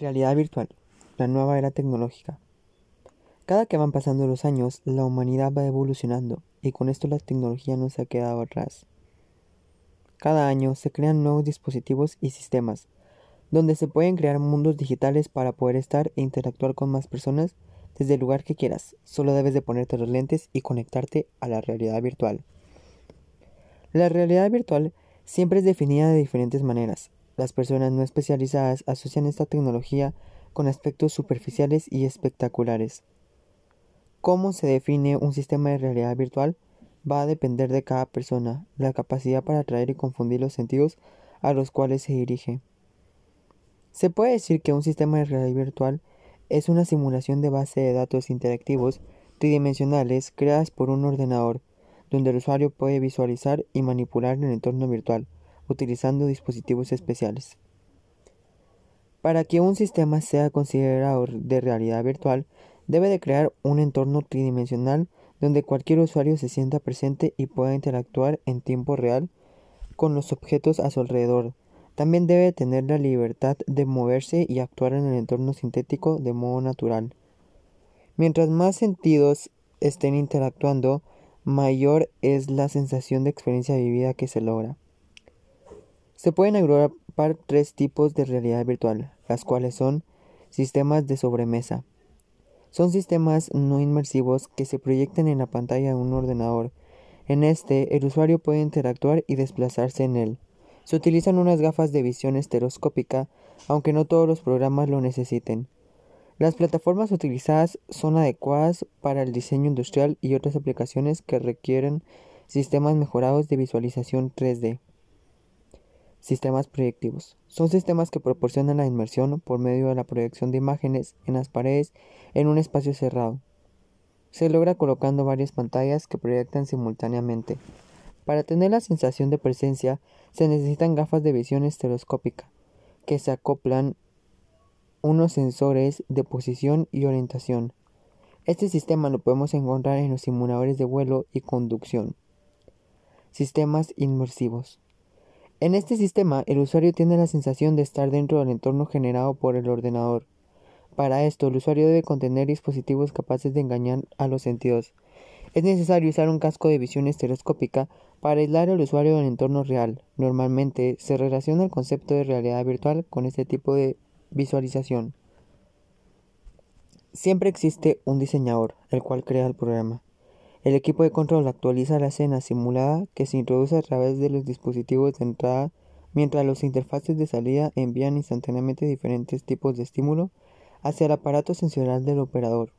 Realidad virtual, la nueva era tecnológica. Cada que van pasando los años, la humanidad va evolucionando y con esto la tecnología no se ha quedado atrás. Cada año se crean nuevos dispositivos y sistemas, donde se pueden crear mundos digitales para poder estar e interactuar con más personas desde el lugar que quieras. Solo debes de ponerte los lentes y conectarte a la realidad virtual. La realidad virtual siempre es definida de diferentes maneras. Las personas no especializadas asocian esta tecnología con aspectos superficiales y espectaculares. ¿Cómo se define un sistema de realidad virtual? Va a depender de cada persona, la capacidad para atraer y confundir los sentidos a los cuales se dirige. Se puede decir que un sistema de realidad virtual es una simulación de base de datos interactivos tridimensionales creadas por un ordenador, donde el usuario puede visualizar y manipular el entorno virtual utilizando dispositivos especiales. Para que un sistema sea considerado de realidad virtual, debe de crear un entorno tridimensional donde cualquier usuario se sienta presente y pueda interactuar en tiempo real con los objetos a su alrededor. También debe tener la libertad de moverse y actuar en el entorno sintético de modo natural. Mientras más sentidos estén interactuando, mayor es la sensación de experiencia vivida que se logra. Se pueden agrupar tres tipos de realidad virtual, las cuales son sistemas de sobremesa. Son sistemas no inmersivos que se proyectan en la pantalla de un ordenador. En este, el usuario puede interactuar y desplazarse en él. Se utilizan unas gafas de visión estereoscópica, aunque no todos los programas lo necesiten. Las plataformas utilizadas son adecuadas para el diseño industrial y otras aplicaciones que requieren sistemas mejorados de visualización 3D. Sistemas proyectivos. Son sistemas que proporcionan la inmersión por medio de la proyección de imágenes en las paredes en un espacio cerrado. Se logra colocando varias pantallas que proyectan simultáneamente. Para tener la sensación de presencia se necesitan gafas de visión estereoscópica que se acoplan unos sensores de posición y orientación. Este sistema lo podemos encontrar en los simuladores de vuelo y conducción. Sistemas inmersivos. En este sistema, el usuario tiene la sensación de estar dentro del entorno generado por el ordenador. Para esto, el usuario debe contener dispositivos capaces de engañar a los sentidos. Es necesario usar un casco de visión estereoscópica para aislar al usuario del entorno real. Normalmente se relaciona el concepto de realidad virtual con este tipo de visualización. Siempre existe un diseñador, el cual crea el programa. El equipo de control actualiza la escena simulada que se introduce a través de los dispositivos de entrada, mientras los interfaces de salida envían instantáneamente diferentes tipos de estímulo hacia el aparato sensorial del operador,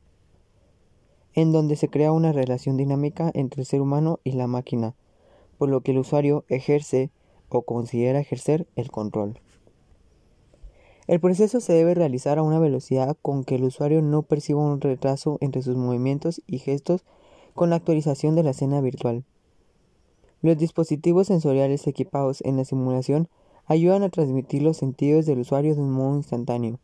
en donde se crea una relación dinámica entre el ser humano y la máquina, por lo que el usuario ejerce o considera ejercer el control. El proceso se debe realizar a una velocidad con que el usuario no perciba un retraso entre sus movimientos y gestos con la actualización de la escena virtual. Los dispositivos sensoriales equipados en la simulación ayudan a transmitir los sentidos del usuario de un modo instantáneo.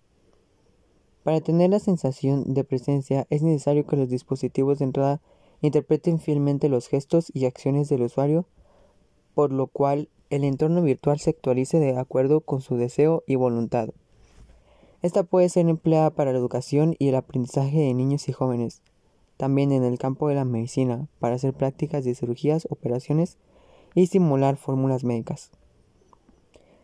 Para tener la sensación de presencia es necesario que los dispositivos de entrada interpreten fielmente los gestos y acciones del usuario, por lo cual el entorno virtual se actualice de acuerdo con su deseo y voluntad. Esta puede ser empleada para la educación y el aprendizaje de niños y jóvenes, también en el campo de la medicina para hacer prácticas de cirugías, operaciones y simular fórmulas médicas.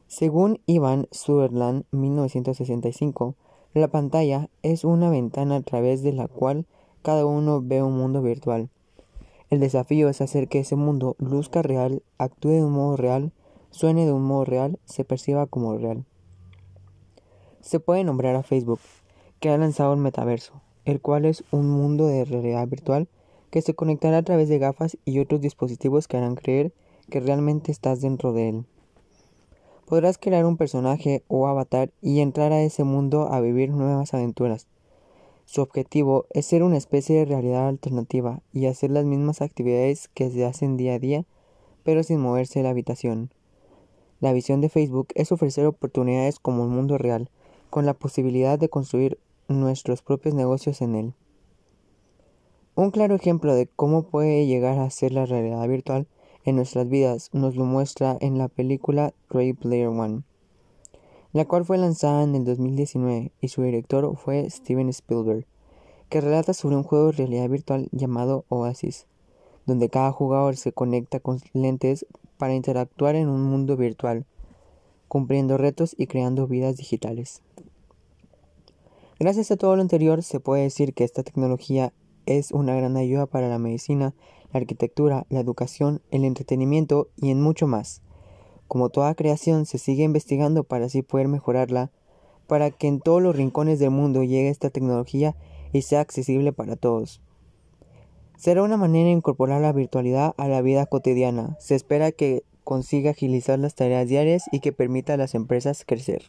Según Ivan Sutherland, 1965, la pantalla es una ventana a través de la cual cada uno ve un mundo virtual. El desafío es hacer que ese mundo luzca real, actúe de un modo real, suene de un modo real, se perciba como real. Se puede nombrar a Facebook, que ha lanzado el metaverso, el cual es un mundo de realidad virtual que se conectará a través de gafas y otros dispositivos que harán creer que realmente estás dentro de él. Podrás crear un personaje o avatar y entrar a ese mundo a vivir nuevas aventuras. Su objetivo es ser una especie de realidad alternativa y hacer las mismas actividades que se hacen día a día, pero sin moverse de la habitación. La visión de Facebook es ofrecer oportunidades como el mundo real, con la posibilidad de construir nuestros propios negocios en él. Un claro ejemplo de cómo puede llegar a ser la realidad virtual en nuestras vidas nos lo muestra en la película Ready Player One. la cual fue lanzada en el 2019 y su director fue Steven Spielberg, que relata sobre un juego de realidad virtual llamado Oasis, donde cada jugador se conecta con lentes para interactuar en un mundo virtual, cumpliendo retos y creando vidas digitales. Gracias a todo lo anterior, se puede decir que esta tecnología es una gran ayuda para la medicina, la arquitectura, la educación, el entretenimiento y en mucho más. Como toda creación, se sigue investigando para así poder mejorarla, para que en todos los rincones del mundo llegue esta tecnología y sea accesible para todos. Será una manera de incorporar la virtualidad a la vida cotidiana. Se espera que consiga agilizar las tareas diarias y que permita a las empresas crecer.